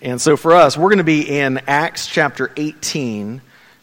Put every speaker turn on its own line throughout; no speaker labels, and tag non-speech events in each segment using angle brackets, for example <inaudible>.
And so for us, we're going to be in Acts chapter 18.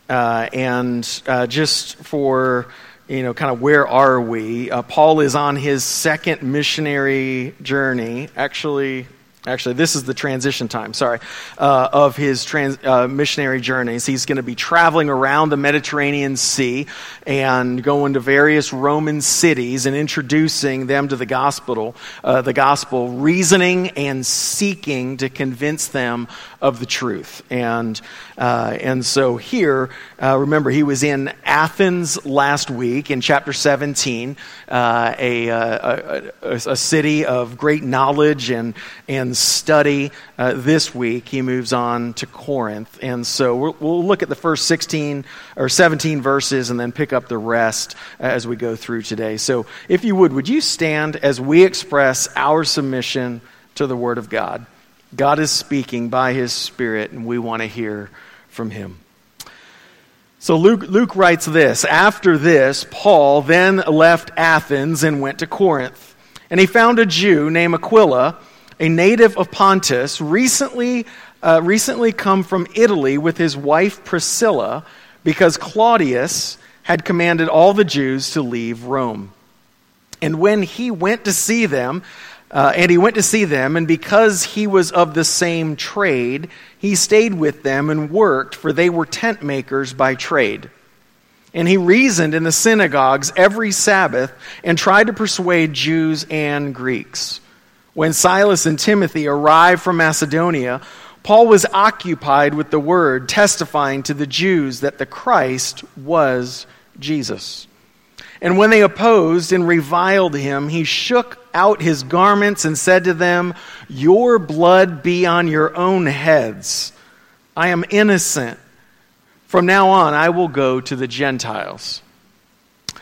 Uh, and uh, just for, you know, kind of where are we? Uh, Paul is on his second missionary journey. Actually, Actually, this is the transition time, sorry, uh, of his trans, uh, missionary journeys. He's going to be traveling around the Mediterranean Sea and going to various Roman cities and introducing them to the gospel, uh, the gospel, reasoning and seeking to convince them of the truth. And, uh, and so here, uh, remember, he was in Athens last week in chapter 17, uh, a, a, a, a city of great knowledge and, and study uh, this week, he moves on to Corinth. And so we'll, we'll, look at the first 16 or 17 verses and then pick up the rest as we go through today. So if you would, would you stand as we express our submission to the Word of God? God is speaking by His Spirit, and we want to hear from Him. So Luke, Luke writes this After this, Paul then left Athens and went to Corinth. And he found a Jew named Aquila a native of Pontus, recently, uh, recently come from Italy with his wife Priscilla because Claudius had commanded all the Jews to leave Rome. And when he went to see them, uh, and he went to see them, and because he was of the same trade, he stayed with them and worked, for they were tent makers by trade. And he reasoned in the synagogues every Sabbath and tried to persuade Jews and Greeks. When Silas and Timothy arrived from Macedonia, Paul was occupied with the word, testifying to the Jews that the Christ was Jesus. And when they opposed and reviled him, he shook out his garments and said to them, Your blood be on your own heads. I am innocent. From now on, I will go to the Gentiles.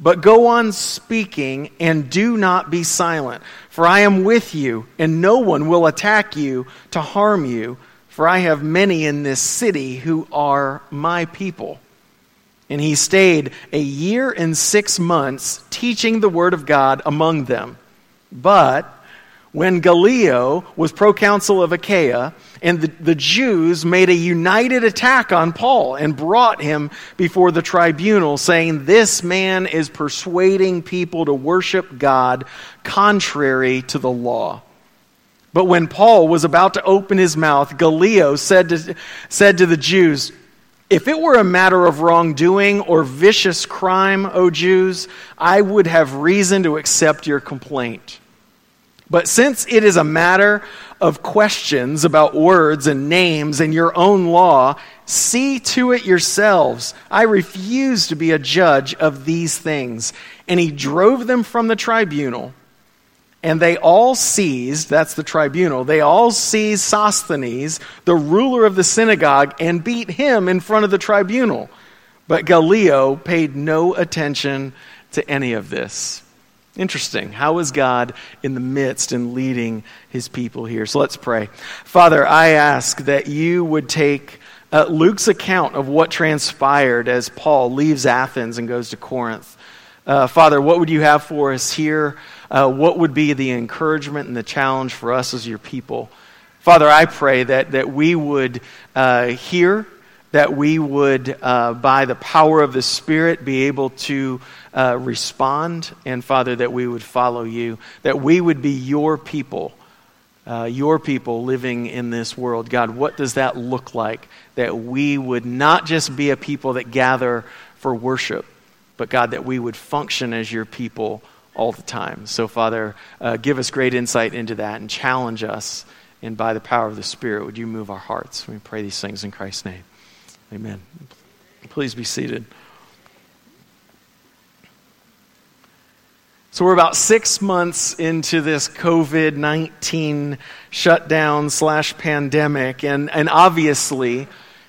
But go on speaking and do not be silent, for I am with you, and no one will attack you to harm you, for I have many in this city who are my people. And he stayed a year and six months teaching the word of God among them. But when Gallio was proconsul of Achaia, and the, the Jews made a united attack on Paul and brought him before the tribunal, saying, This man is persuading people to worship God contrary to the law. But when Paul was about to open his mouth, Gallio said to, said to the Jews, If it were a matter of wrongdoing or vicious crime, O Jews, I would have reason to accept your complaint. But since it is a matter of questions about words and names and your own law, see to it yourselves. I refuse to be a judge of these things. And he drove them from the tribunal. And they all seized, that's the tribunal, they all seized Sosthenes, the ruler of the synagogue, and beat him in front of the tribunal. But Gallio paid no attention to any of this. Interesting. How is God in the midst and leading his people here? So let's pray. Father, I ask that you would take uh, Luke's account of what transpired as Paul leaves Athens and goes to Corinth. Uh, Father, what would you have for us here? Uh, what would be the encouragement and the challenge for us as your people? Father, I pray that, that we would uh, hear, that we would, uh, by the power of the Spirit, be able to uh, respond, and Father, that we would follow you, that we would be your people, uh, your people living in this world. God, what does that look like? That we would not just be a people that gather for worship, but God, that we would function as your people all the time. So, Father, uh, give us great insight into that and challenge us. And by the power of the Spirit, would you move our hearts? We pray these things in Christ's name. Amen. Please be seated. So, we're about six months into this COVID 19 shutdown slash pandemic, and, and obviously,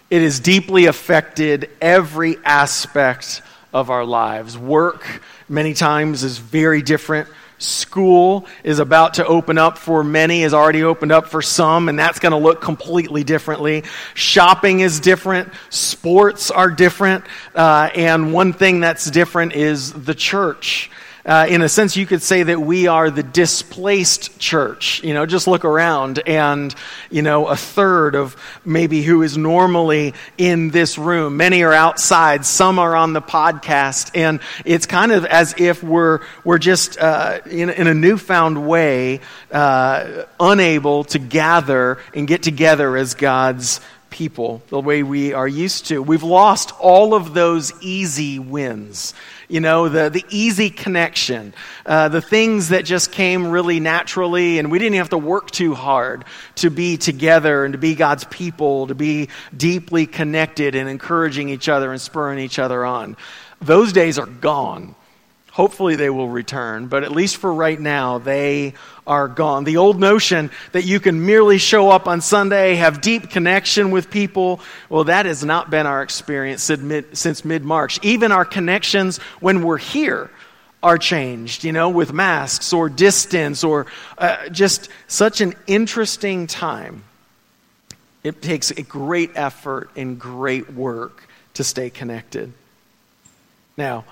It has deeply affected every aspect of our lives. Work, many times, is very different. School is about to open up for many, has already opened up for some, and that's going to look completely differently. Shopping is different. Sports are different. Uh, and one thing that's different is the church. Uh, in a sense, you could say that we are the displaced church. You know, just look around and, you know, a third of maybe who is normally in this room. Many are outside, some are on the podcast, and it's kind of as if we're, we're just, uh, in, in, a newfound way, uh, unable to gather and get together as God's people the way we are used to. We've lost all of those easy wins you know, the, the easy connection, uh, the things that just came really naturally, and we didn't have to work too hard to be together and to be God's people, to be deeply connected and encouraging each other and spurring each other on. Those days are gone. Hopefully, they will return, but at least for right now, they are gone. The old notion that you can merely show up on Sunday, have deep connection with people, well, that has not been our experience since mid March. Even our connections when we're here are changed, you know, with masks or distance or uh, just such an interesting time. It takes a great effort and great work to stay connected. Now,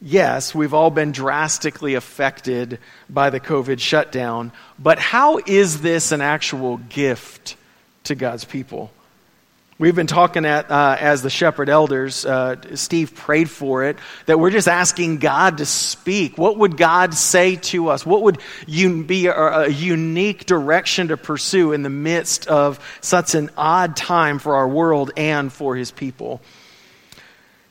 yes, we've all been drastically affected by the COVID shutdown, but how is this an actual gift to God's people? We've been talking at, uh, as the shepherd elders, uh, Steve prayed for it, that we're just asking God to speak. What would God say to us? What would un- be a, a unique direction to pursue in the midst of such an odd time for our world and for his people?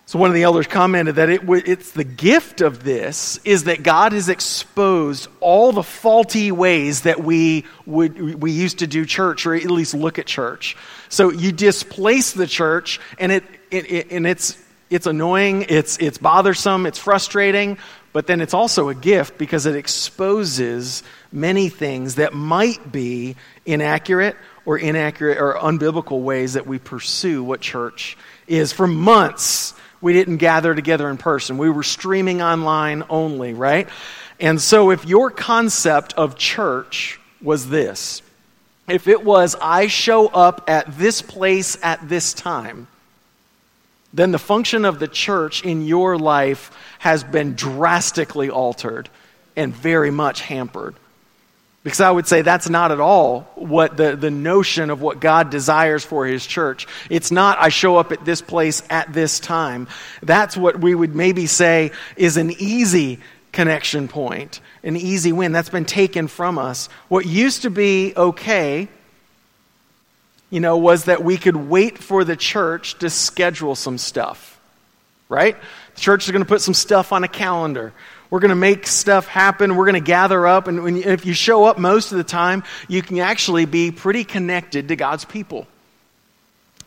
So one of the elders commented that it it's the gift of this is that God has exposed all the faulty ways that we would we used to do church or at least look at church. So you displace the church and it, it, it and it's it's annoying, it's it's bothersome, it's frustrating, but then it's also a gift because it exposes many things that might be inaccurate or inaccurate or unbiblical ways that we pursue what church is for months we didn't gather together in person. We were streaming online only, right? And so, if your concept of church was this, if it was, I show up at this place at this time, then the function of the church in your life has been drastically altered and very much hampered. Because I would say that's not at all what the, the notion of what God desires for His church. It's not, I show up at this place at this time. That's what we would maybe say is an easy connection point, an easy win. That's been taken from us. What used to be okay, you know, was that we could wait for the church to schedule some stuff, right? The church is going to put some stuff on a calendar. We're going to make stuff happen. We're going to gather up. And when, if you show up most of the time, you can actually be pretty connected to God's people.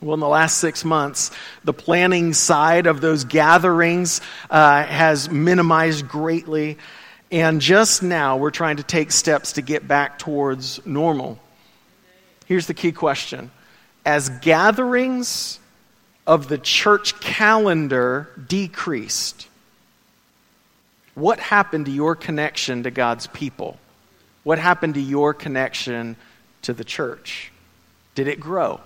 Well, in the last six months, the planning side of those gatherings uh, has minimized greatly. And just now, we're trying to take steps to get back towards normal. Here's the key question As gatherings of the church calendar decreased, what happened to your connection to God's people? What happened to your connection to the church? Did it grow?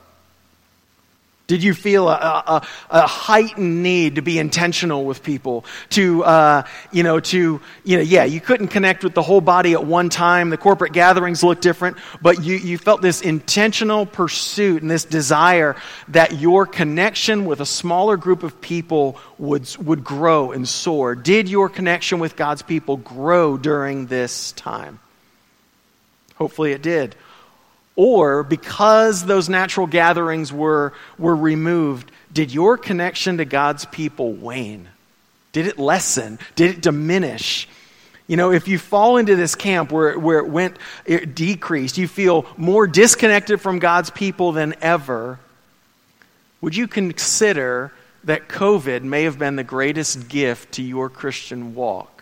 Did you feel a, a, a, heightened need to be intentional with people? To, uh, you know, to, you know, yeah, you couldn't connect with the whole body at one time. The corporate gatherings looked different, but you, you felt this intentional pursuit and this desire that your connection with a smaller group of people would, would grow and soar. Did your connection with God's people grow during this time? Hopefully it did. Or because those natural gatherings were, were removed, did your connection to God's people wane? Did it lessen? Did it diminish? You know, if you fall into this camp where, where it went, it decreased, you feel more disconnected from God's people than ever, would you consider that COVID may have been the greatest gift to your Christian walk?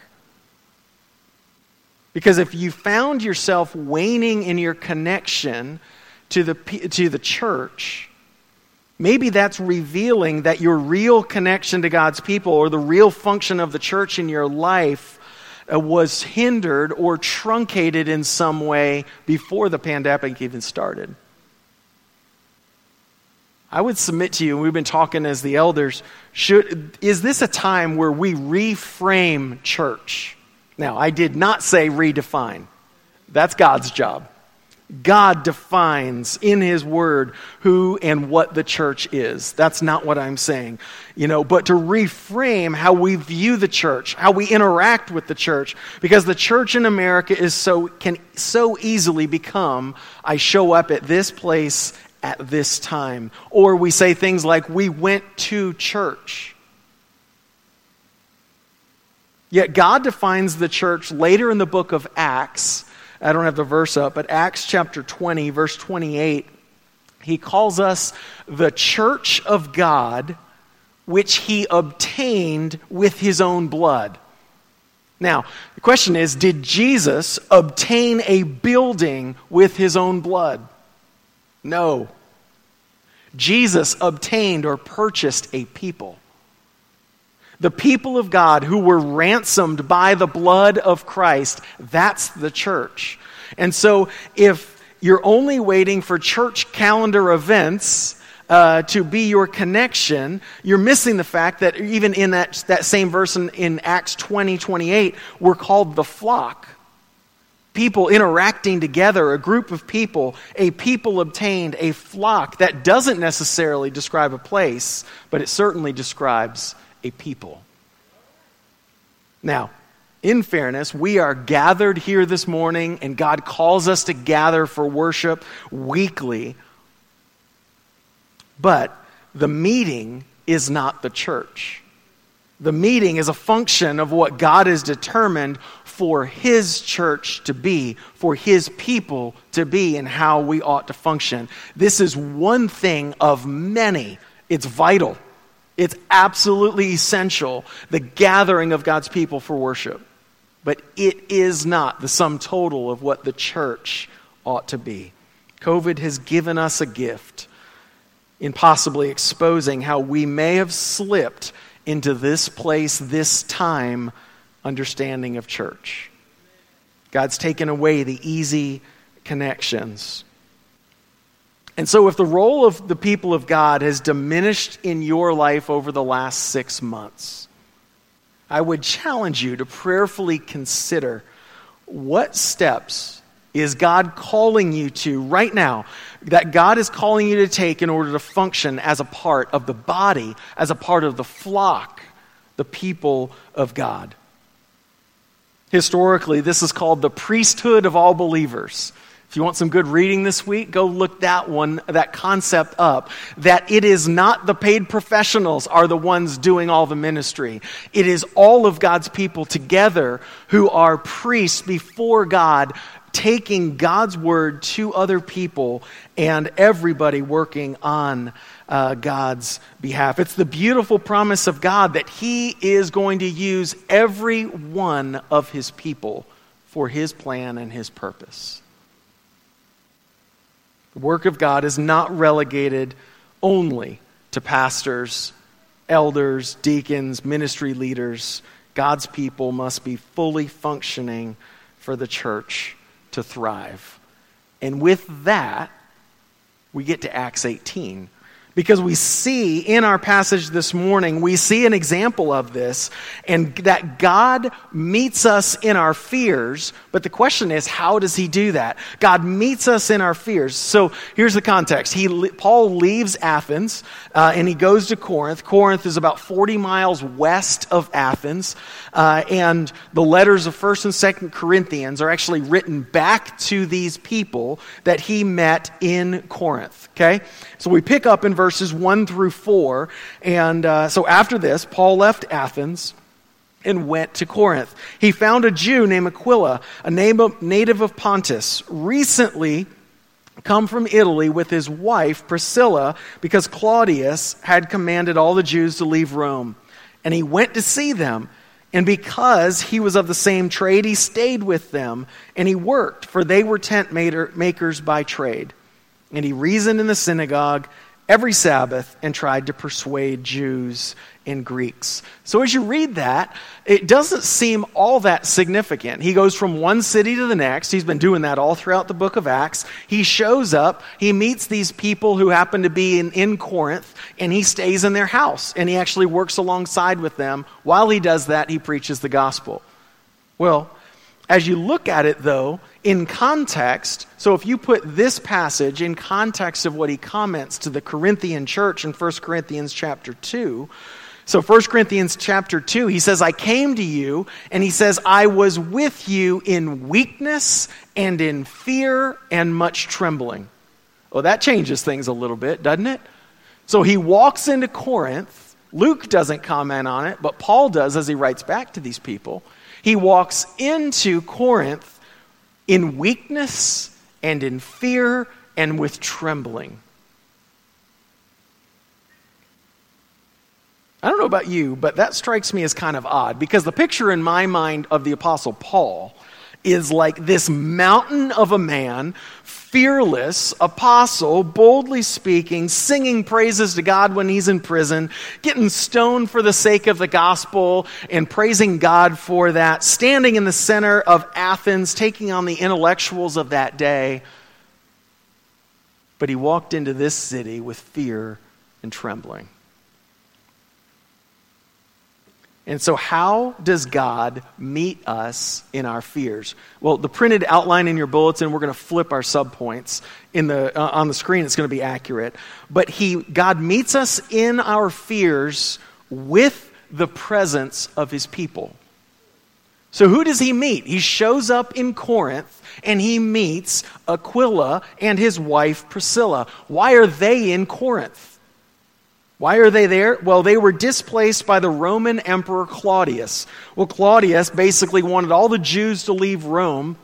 Because if you found yourself waning in your connection to the, to the church, Maybe that's revealing that your real connection to God's people or the real function of the church in your life uh, was hindered or truncated in some way before the pandemic even started. I would submit to you, and we've been talking as the elders, should, is this a time where we reframe church? Now, I did not say redefine. That's God's job. God defines in His Word who and what the church is. That's not what I'm saying. You know, but to reframe how we view the church, how we interact with the church, because the church in America is so, can so easily become I show up at this place at this time. Or we say things like, we went to church. Yet God defines the church later in the book of Acts. I don't have the verse up, but Acts chapter 20, verse 28, he calls us the church of God, which he obtained with his own blood. Now, the question is Did Jesus obtain a building with his own blood? No. Jesus obtained or purchased a people. The people of God who were ransomed by the blood of Christ, that's the church. And so if you're only waiting for church calendar events, uh, to be your connection, you're missing the fact that even in that, that same verse in, in Acts 20 28, we're called the flock people interacting together, a group of people, a people obtained, a flock. That doesn't necessarily describe a place, but it certainly describes a people. Now, in fairness, we are gathered here this morning, and God calls us to gather for worship weekly. But the meeting is not the church. The meeting is a function of what God has determined for His church to be, for His people to be, and how we ought to function. This is one thing of many. It's vital, it's absolutely essential, the gathering of God's people for worship. But it is not the sum total of what the church ought to be. COVID has given us a gift in possibly exposing how we may have slipped into this place, this time understanding of church. God's taken away the easy connections. And so, if the role of the people of God has diminished in your life over the last six months, I would challenge you to prayerfully consider what steps is God calling you to right now, that God is calling you to take in order to function as a part of the body, as a part of the flock, the people of God. Historically, this is called the priesthood of all believers. If you want some good reading this week, go look that one, that concept up. That it is not the paid professionals are the ones doing all the ministry. It is all of God's people together who are priests before God, taking God's word to other people and everybody working on uh, God's behalf. It's the beautiful promise of God that He is going to use every one of His people for His plan and His purpose. The work of God is not relegated only to pastors, elders, deacons, ministry leaders. God's people must be fully functioning for the church to thrive. And with that, we get to Acts 18. Because we see in our passage this morning, we see an example of this, and that God meets us in our fears. But the question is, how does He do that? God meets us in our fears. So here's the context. He, Paul leaves Athens uh, and he goes to Corinth. Corinth is about 40 miles west of Athens, uh, and the letters of 1st and 2nd Corinthians are actually written back to these people that he met in Corinth. Okay? So we pick up in verses 1 through 4. And uh, so after this, Paul left Athens and went to Corinth. He found a Jew named Aquila, a native of Pontus, recently come from Italy with his wife Priscilla because Claudius had commanded all the Jews to leave Rome. And he went to see them. And because he was of the same trade, he stayed with them and he worked, for they were tent makers by trade. And he reasoned in the synagogue every Sabbath and tried to persuade Jews and Greeks. So as you read that, it doesn't seem all that significant. He goes from one city to the next. He's been doing that all throughout the book of Acts. He shows up, he meets these people who happen to be in, in Corinth, and he stays in their house. And he actually works alongside with them. While he does that, he preaches the gospel. Well, as you look at it, though, in context, so if you put this passage in context of what he comments to the Corinthian church in 1 Corinthians chapter 2, so 1 Corinthians chapter 2, he says, I came to you, and he says, I was with you in weakness and in fear and much trembling. Well, that changes things a little bit, doesn't it? So he walks into Corinth. Luke doesn't comment on it, but Paul does as he writes back to these people. He walks into Corinth in weakness and in fear and with trembling. I don't know about you, but that strikes me as kind of odd because the picture in my mind of the Apostle Paul is like this mountain of a man, fearless, apostle, boldly speaking, singing praises to God when he's in prison, getting stoned for the sake of the gospel, and praising God for that, standing in the center of Athens, taking on the intellectuals of that day. But he walked into this city with fear and trembling. And so, how does God meet us in our fears? Well, the printed outline in your bulletin, we're going to flip our subpoints in the uh, on the screen. It's going to be accurate, but he God meets us in our fears with the presence of His people. So, who does he meet? He shows up in Corinth and he meets Aquila and his wife Priscilla. Why are they in Corinth? Why are they there? Well, they were displaced by the Roman Emperor Claudius. Well, Claudius basically wanted all the Jews to leave Rome,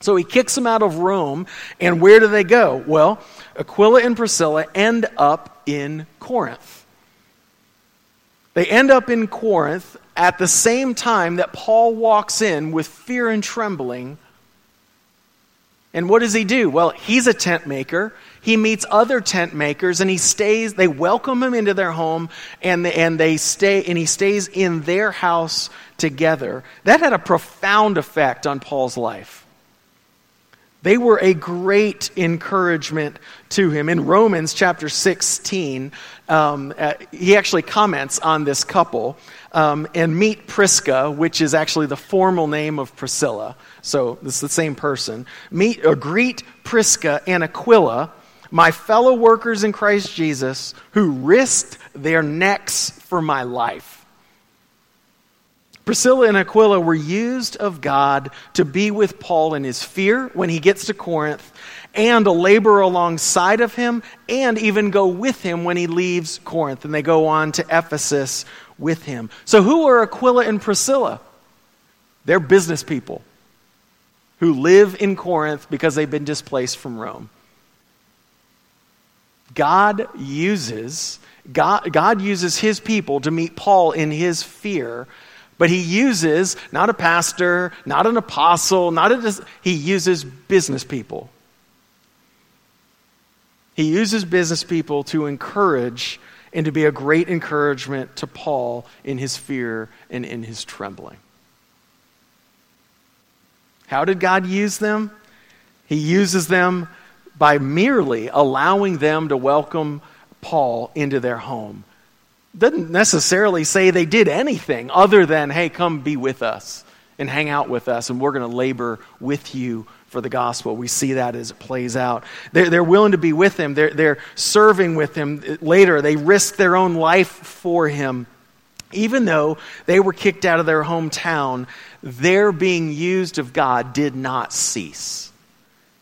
so he kicks them out of Rome. And where do they go? Well, Aquila and Priscilla end up in Corinth. They end up in Corinth at the same time that Paul walks in with fear and trembling. And what does he do? Well, he's a tent maker he meets other tent makers and he stays, they welcome him into their home and, and they stay, and he stays in their house together. That had a profound effect on Paul's life. They were a great encouragement to him. In Romans chapter 16, um, uh, he actually comments on this couple um, and meet Prisca, which is actually the formal name of Priscilla. So is the same person. Meet or greet Prisca and Aquila my fellow workers in Christ Jesus who risked their necks for my life. Priscilla and Aquila were used of God to be with Paul in his fear when he gets to Corinth and to labor alongside of him and even go with him when he leaves Corinth and they go on to Ephesus with him. So, who are Aquila and Priscilla? They're business people who live in Corinth because they've been displaced from Rome. God uses God, God uses his people to meet Paul in his fear, but he uses not a pastor, not an apostle, not a he uses business people. He uses business people to encourage and to be a great encouragement to Paul in his fear and in his trembling. How did God use them? He uses them by merely allowing them to welcome Paul into their home. Doesn't necessarily say they did anything other than, hey, come be with us and hang out with us, and we're going to labor with you for the gospel. We see that as it plays out. They're, they're willing to be with him, they're, they're serving with him. Later, they risk their own life for him. Even though they were kicked out of their hometown, their being used of God did not cease.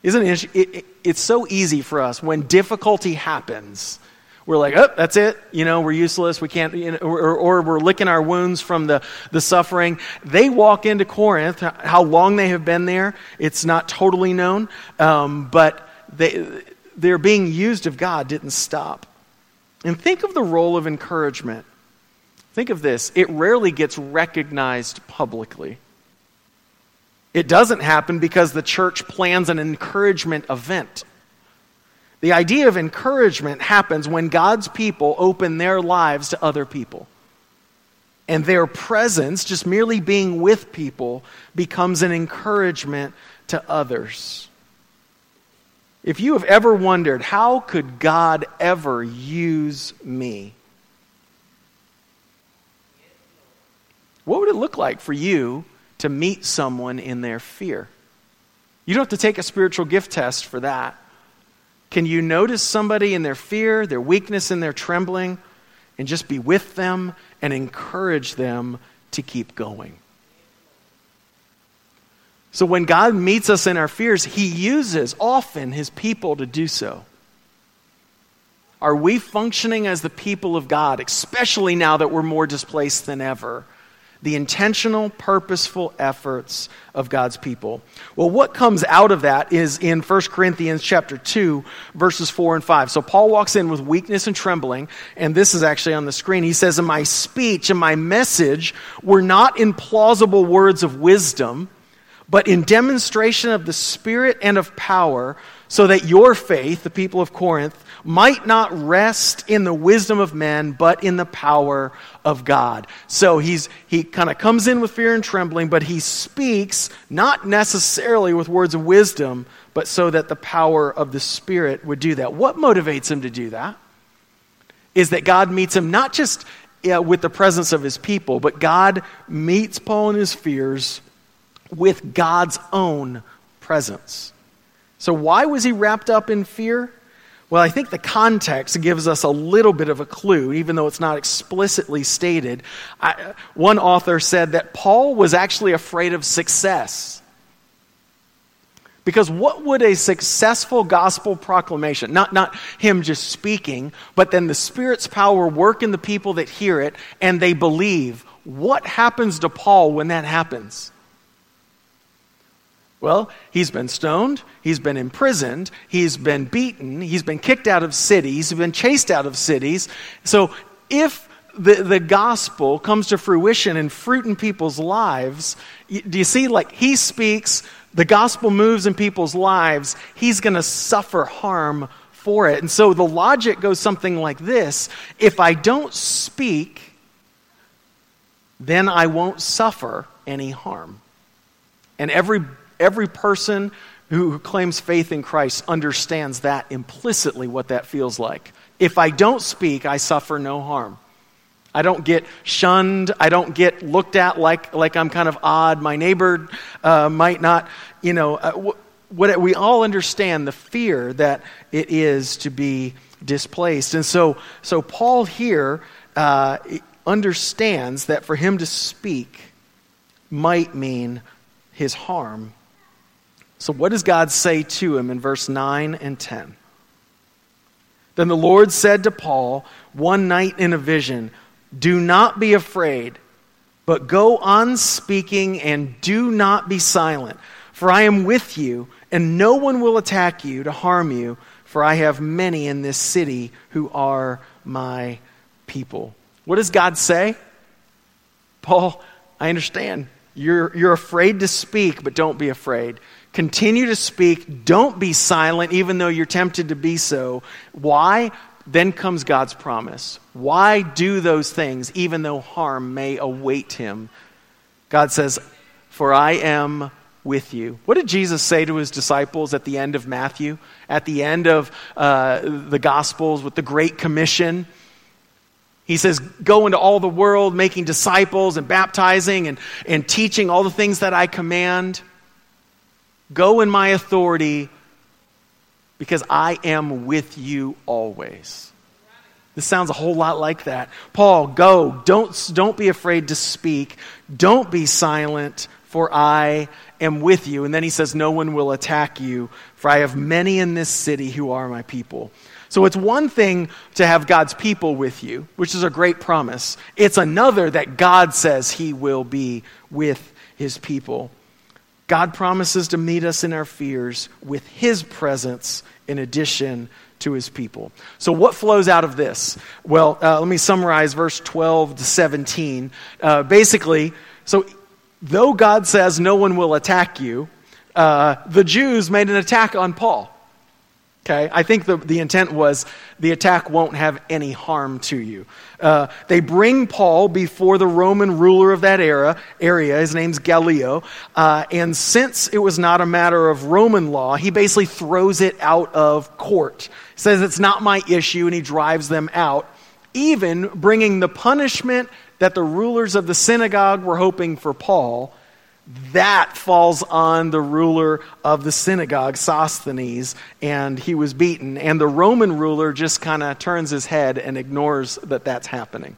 Isn't it, it, it it's so easy for us when difficulty happens. We're like, oh, that's it. You know, we're useless. We can't, you know, or, or, we're licking our wounds from the, the suffering. They walk into Corinth. How long they have been there, it's not totally known. Um, but they, their being used of God didn't stop. And think of the role of encouragement. Think of this it rarely gets recognized publicly. It doesn't happen because the church plans an encouragement event. The idea of encouragement happens when God's people open their lives to other people. And their presence, just merely being with people, becomes an encouragement to others. If you have ever wondered, how could God ever use me? What would it look like for you to meet someone in their fear? You don't have to take a spiritual gift test for that. Can you notice somebody in their fear, their weakness, and their trembling, and just be with them and encourage them to keep going? So when God meets us in our fears, He uses often His people to do so. Are we functioning as the people of God, especially now that we're more displaced than ever? The intentional, purposeful efforts of God's people. Well, what comes out of that is in 1 Corinthians chapter 2, verses 4 and 5. So Paul walks in with weakness and trembling, and this is actually on the screen. He says, "In my speech and my message were not in plausible words of wisdom, but in demonstration of the Spirit and of power, so that your faith, the people of Corinth, might not rest in the wisdom of men, but in the power of God. So he's, he kind of comes in with fear and trembling, but he speaks not necessarily with words of wisdom, but so that the power of the Spirit would do that. What motivates him to do that? Is that God meets him not just uh, with the presence of his people, but God meets Paul in his fears with God's own presence. So, why was he wrapped up in fear? Well, I think the context gives us a little bit of a clue, even though it's not explicitly stated. I, one author said that Paul was actually afraid of success. Because what would a successful gospel proclamation, not, not him just speaking, but then the Spirit's power work in the people that hear it and they believe, what happens to Paul when that happens? Well, he's been stoned, he's been imprisoned, he's been beaten, he's been kicked out of cities, he's been chased out of cities. So if the, the gospel comes to fruition and fruit in people's lives, do you see, like, he speaks, the gospel moves in people's lives, he's going to suffer harm for it. And so the logic goes something like this if I don't speak, then I won't suffer any harm. And every Every person who claims faith in Christ understands that implicitly what that feels like. If I don't speak, I suffer no harm. I don't get shunned. I don't get looked at like, like I'm kind of odd. My neighbor uh, might not, you know, uh, what, we all understand the fear that it is to be displaced. And so, so Paul here uh, understands that for him to speak might mean his harm so, what does God say to him in verse 9 and 10? Then the Lord said to Paul one night in a vision, Do not be afraid, but go on speaking and do not be silent, for I am with you, and no one will attack you to harm you, for I have many in this city who are my people. What does God say? Paul, I understand. You're, you're afraid to speak, but don't be afraid. Continue to speak. Don't be silent, even though you're tempted to be so. Why? Then comes God's promise. Why do those things, even though harm may await him? God says, For I am with you. What did Jesus say to his disciples at the end of Matthew? At the end of uh, the Gospels with the Great Commission? He says, Go into all the world, making disciples and baptizing and, and teaching all the things that I command. Go in my authority because I am with you always. This sounds a whole lot like that. Paul, go. Don't, don't be afraid to speak. Don't be silent, for I am with you. And then he says, No one will attack you, for I have many in this city who are my people. So it's one thing to have God's people with you, which is a great promise. It's another that God says he will be with his people. God promises to meet us in our fears with His presence in addition to His people. So, what flows out of this? Well, uh, let me summarize verse 12 to 17. Uh, basically, so though God says no one will attack you, uh, the Jews made an attack on Paul. Okay, I think the, the intent was the attack won't have any harm to you. Uh, they bring Paul before the Roman ruler of that era area. His name's Gallio, uh, and since it was not a matter of Roman law, he basically throws it out of court. Says it's not my issue, and he drives them out, even bringing the punishment that the rulers of the synagogue were hoping for Paul that falls on the ruler of the synagogue, Sosthenes, and he was beaten. And the Roman ruler just kind of turns his head and ignores that that's happening.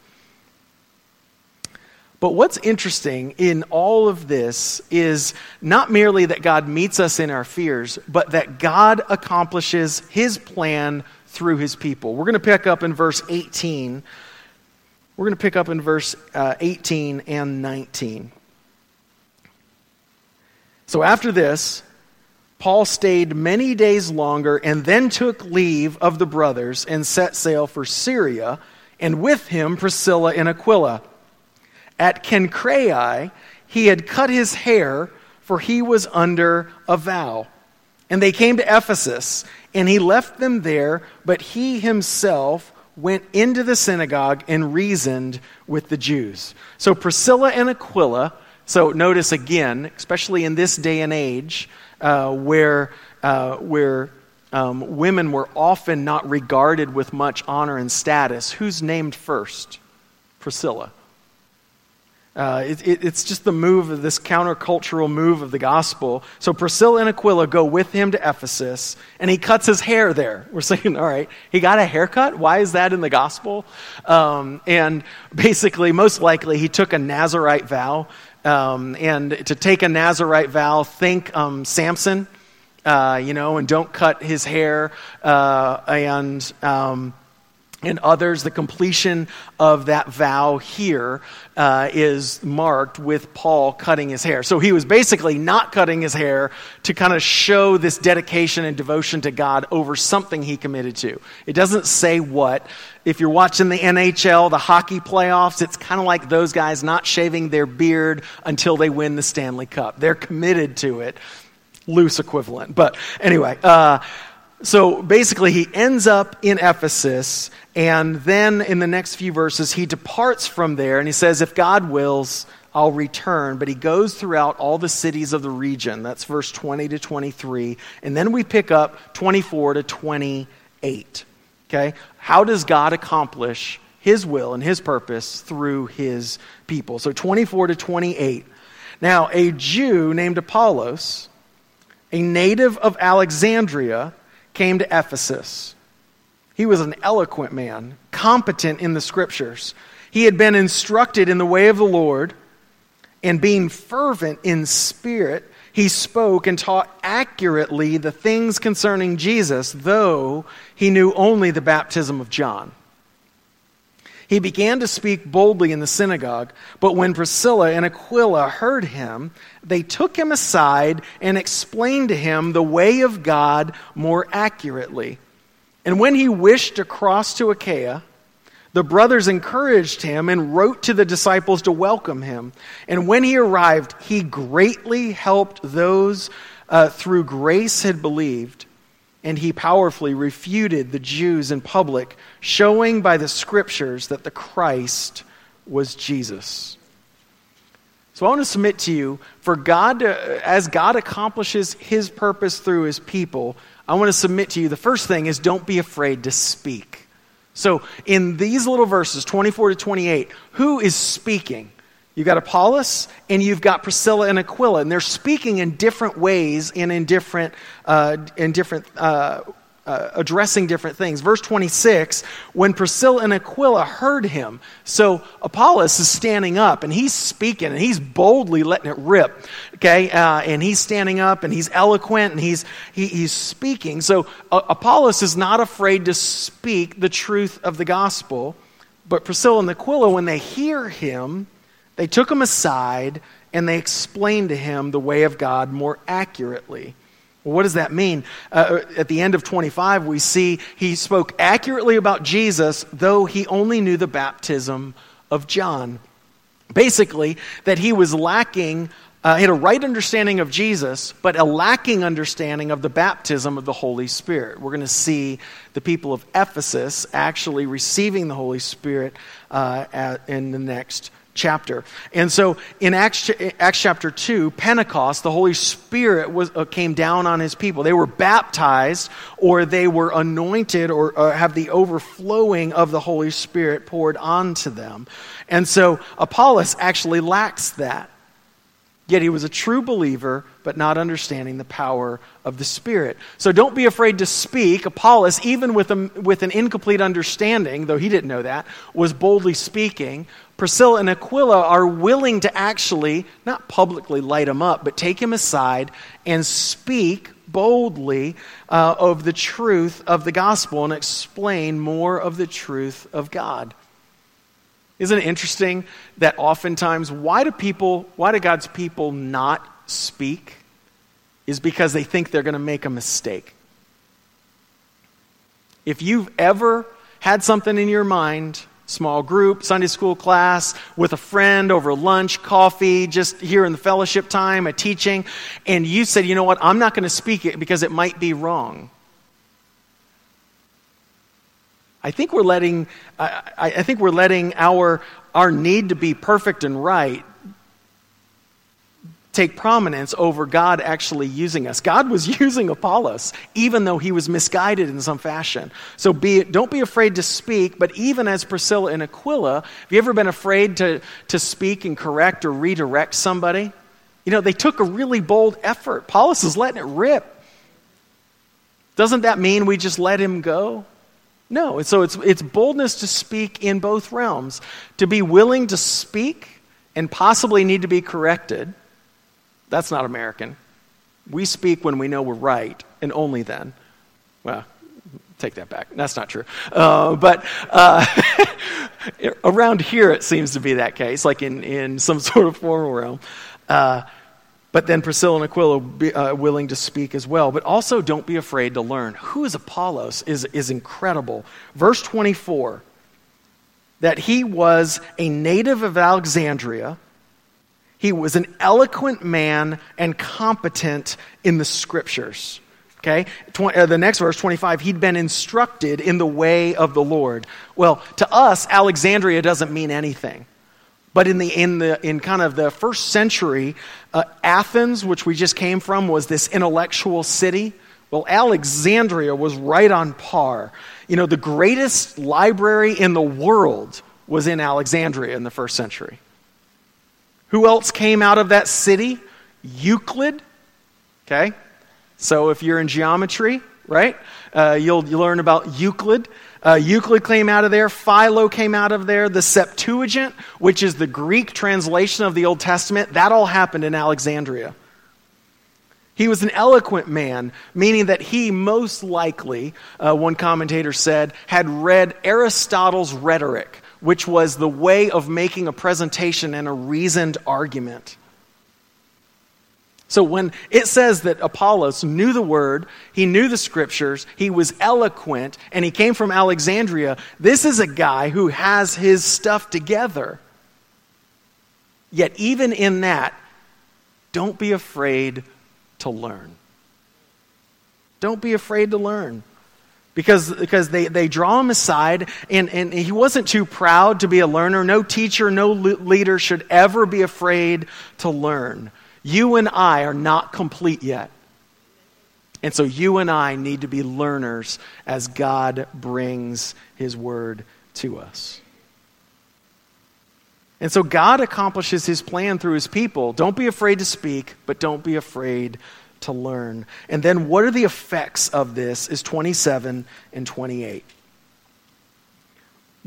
But what's interesting in all of this is not merely that God meets us in our fears, but that God accomplishes his plan through his people. We're going to pick up in verse 18. We're going to pick up in verse uh, 18 and 19. So after this, Paul stayed many days longer and then took leave of the brothers and set sail for Syria, and with him Priscilla and Aquila. At Cenchreae, he had cut his hair, for he was under a vow. And they came to Ephesus, and he left them there, but he himself went into the synagogue and reasoned with the Jews. So Priscilla and Aquila so notice again, especially in this day and age, uh, where, uh, where um, women were often not regarded with much honor and status, who's named first? Priscilla. Uh, it, it, it's just the move of this countercultural move of the gospel. So Priscilla and Aquila go with him to Ephesus, and he cuts his hair there. We're saying, all right, he got a haircut? Why is that in the gospel? Um, and basically, most likely, he took a Nazarite vow. Um, and to take a Nazarite vow, think um, Samson, uh, you know, and don't cut his hair, uh, and um, and others, the completion of that vow here uh, is marked with Paul cutting his hair. So he was basically not cutting his hair to kind of show this dedication and devotion to God over something he committed to. It doesn't say what. If you're watching the NHL, the hockey playoffs, it's kind of like those guys not shaving their beard until they win the Stanley Cup. They're committed to it. Loose equivalent. But anyway, uh, so basically, he ends up in Ephesus, and then in the next few verses, he departs from there and he says, If God wills, I'll return. But he goes throughout all the cities of the region. That's verse 20 to 23. And then we pick up 24 to 28. Okay? How does God accomplish his will and his purpose through his people? So 24 to 28. Now, a Jew named Apollos, a native of Alexandria, came to Ephesus. He was an eloquent man, competent in the scriptures. He had been instructed in the way of the Lord, and being fervent in spirit, he spoke and taught accurately the things concerning Jesus, though he knew only the baptism of John. He began to speak boldly in the synagogue, but when Priscilla and Aquila heard him, they took him aside and explained to him the way of God more accurately. And when he wished to cross to Achaia, the brothers encouraged him and wrote to the disciples to welcome him. And when he arrived, he greatly helped those uh, through grace had believed and he powerfully refuted the Jews in public, showing by the scriptures that the Christ was Jesus. So I want to submit to you for God to, as God accomplishes his purpose through his people, I want to submit to you the first thing is don't be afraid to speak. So in these little verses 24 to 28, who is speaking? You've got Apollos and you've got Priscilla and Aquila, and they're speaking in different ways and in different, uh, in different uh, uh, addressing different things. Verse 26 when Priscilla and Aquila heard him, so Apollos is standing up and he's speaking and he's boldly letting it rip, okay? Uh, and he's standing up and he's eloquent and he's, he, he's speaking. So uh, Apollos is not afraid to speak the truth of the gospel, but Priscilla and Aquila, when they hear him, they took him aside and they explained to him the way of God more accurately. Well, what does that mean? Uh, at the end of 25, we see he spoke accurately about Jesus, though he only knew the baptism of John. Basically, that he was lacking uh, uh, he had a right understanding of Jesus, but a lacking understanding of the baptism of the Holy Spirit. We're going to see the people of Ephesus actually receiving the Holy Spirit uh, at, in the next chapter. And so in Acts, Acts chapter 2, Pentecost, the Holy Spirit was, uh, came down on his people. They were baptized or they were anointed or, or have the overflowing of the Holy Spirit poured onto them. And so Apollos actually lacks that. Yet he was a true believer, but not understanding the power of the Spirit. So don't be afraid to speak. Apollos, even with, a, with an incomplete understanding, though he didn't know that, was boldly speaking. Priscilla and Aquila are willing to actually, not publicly light him up, but take him aside and speak boldly uh, of the truth of the gospel and explain more of the truth of God. Isn't it interesting that oftentimes, why do people, why do God's people not speak? Is because they think they're going to make a mistake. If you've ever had something in your mind, small group, Sunday school class, with a friend over lunch, coffee, just here in the fellowship time, a teaching, and you said, you know what, I'm not going to speak it because it might be wrong. I think we're letting, I, I, think we're letting our, our need to be perfect and right take prominence over God actually using us. God was <laughs> using Apollos, even though he was misguided in some fashion. So be, don't be afraid to speak, but even as Priscilla and Aquila, have you ever been afraid to, to speak and correct or redirect somebody? You know, they took a really bold effort. Apollos is letting it rip. Doesn't that mean we just let him go? No. So it's, it's boldness to speak in both realms, to be willing to speak and possibly need to be corrected. That's not American. We speak when we know we're right, and only then. Well, take that back. That's not true. Uh, but uh, <laughs> around here, it seems to be that case, like in, in some <laughs> sort of formal realm. Uh, but then Priscilla and Aquila be uh, willing to speak as well. But also don't be afraid to learn. Who is Apollos is, is incredible. Verse 24 that he was a native of Alexandria. He was an eloquent man and competent in the scriptures. Okay? Uh, the next verse, 25, he'd been instructed in the way of the Lord. Well, to us, Alexandria doesn't mean anything. But in, the, in, the, in kind of the first century, uh, Athens, which we just came from, was this intellectual city. Well, Alexandria was right on par. You know, the greatest library in the world was in Alexandria in the first century. Who else came out of that city? Euclid. Okay? So if you're in geometry, right, uh, you'll, you'll learn about Euclid. Uh, Euclid came out of there. Philo came out of there. The Septuagint, which is the Greek translation of the Old Testament, that all happened in Alexandria. He was an eloquent man, meaning that he most likely, uh, one commentator said, had read Aristotle's rhetoric, which was the way of making a presentation and a reasoned argument. So when it says that Apollos knew the word, he knew the scriptures, he was eloquent, and he came from Alexandria, this is a guy who has his stuff together. Yet, even in that, don't be afraid to learn. Don't be afraid to learn. Because, because they, they draw him aside, and, and he wasn't too proud to be a learner. No teacher, no leader should ever be afraid to learn. You and I are not complete yet. And so you and I need to be learners as God brings his word to us. And so God accomplishes his plan through his people. Don't be afraid to speak, but don't be afraid to learn. And then what are the effects of this is 27 and 28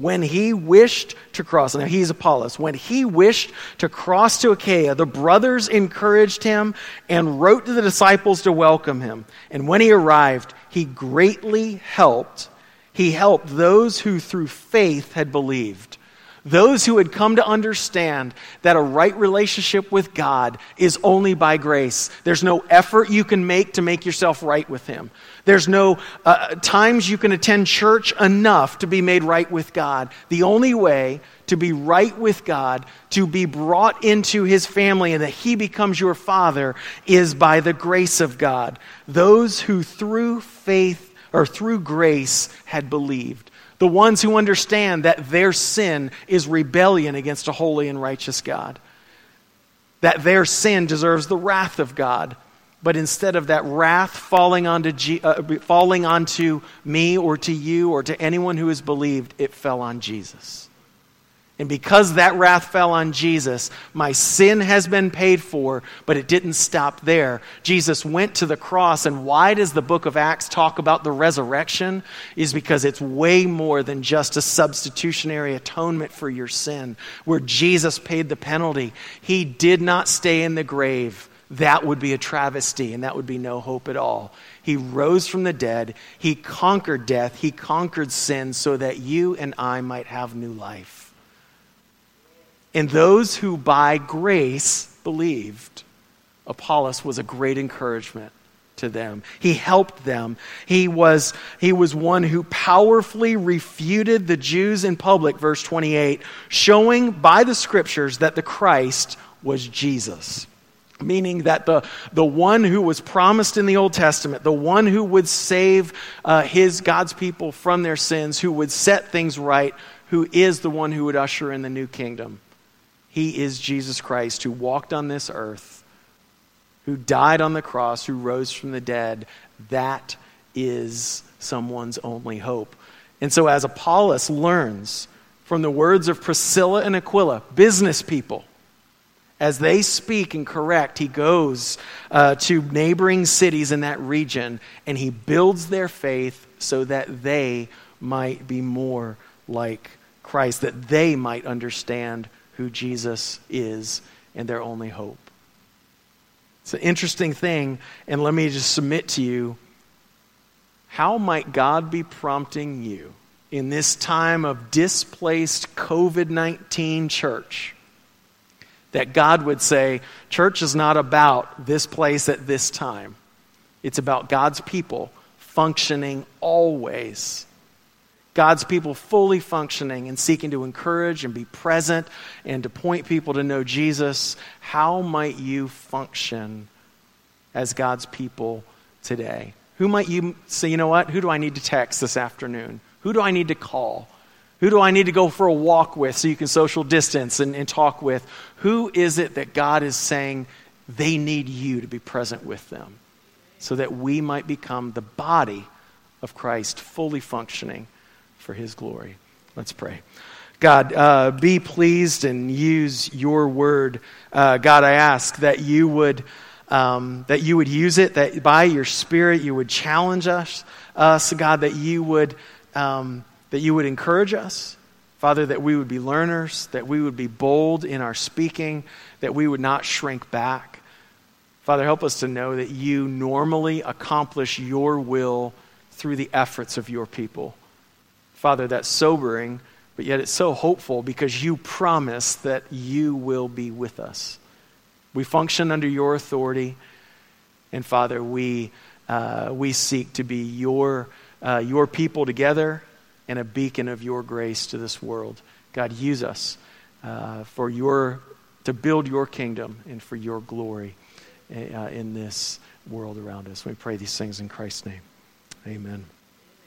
when he wished to cross, now he's Apollos, when he wished to cross to Achaia, the brothers encouraged him and wrote to the disciples to welcome him. And when he arrived, he greatly helped. He helped those who through faith had believed. Those who had come to understand that a right relationship with God is only by grace. There's no effort you can make to make yourself right with Him. There's no uh, times you can attend church enough to be made right with God. The only way to be right with God, to be brought into His family, and that He becomes your Father is by the grace of God. Those who through faith or through grace had believed the ones who understand that their sin is rebellion against a holy and righteous God, that their sin deserves the wrath of God. But instead of that wrath falling onto, G, uh, falling onto me or to you or to anyone who has believed, it fell on Jesus. And because that wrath fell on Jesus, my sin has been paid for, but it didn't stop there. Jesus went to the cross, and why does the book of Acts talk about the resurrection? Is because it's way more than just a substitutionary atonement for your sin, where Jesus paid the penalty. He did not stay in the grave. That would be a travesty, and that would be no hope at all. He rose from the dead. He conquered death. He conquered sin so that you and I might have new life. And those who by grace believed, Apollos was a great encouragement to them. He helped them. He was, he was one who powerfully refuted the Jews in public, verse 28, showing by the scriptures that the Christ was Jesus. Meaning that the, the one who was promised in the Old Testament, the one who would save uh, his, God's people from their sins, who would set things right, who is the one who would usher in the new kingdom he is Jesus Christ who walked on this earth, who died on the cross, who rose from the dead. That is someone's only hope. And so, as Apollos learns from the words of Priscilla and Aquila, business people, as they speak and correct, he goes uh, to neighboring cities in that region and he builds their faith so that they might be more like Christ, that they might understand who Jesus is and their only hope. It's an interesting thing, and let me just submit to you how might God be prompting you in this time of displaced COVID 19 church? That God would say, Church is not about this place at this time. It's about God's people functioning always God's people fully functioning and seeking to encourage and be present and to point people to know Jesus, how might you function as God's people today? Who might you say, you know what? Who do I need to text this afternoon? Who do I need to call? Who do I need to go for a walk with so you can social distance and, and talk with? Who is it that God is saying they need you to be present with them so that we might become the body of Christ fully functioning? For his glory. Let's pray. God, uh, be pleased and use your word. Uh, God, I ask that you would. Um, that you would use it, that by your Spirit you would challenge us, us God, that you would, um, that you would encourage us, Father, that we would be learners, that we would be bold in our speaking, that we would not shrink back. Father, help us to know that you normally accomplish your will through the efforts of your people. Father, that's sobering, but yet it's so hopeful because you promise that you will be with us. We function under your authority, and Father, we, uh, we seek to be your, uh, your people together and a beacon of your grace to this world. God, use us uh, for your, to build your kingdom and for your glory uh, in this world around us. We pray these things in Christ's name. Amen.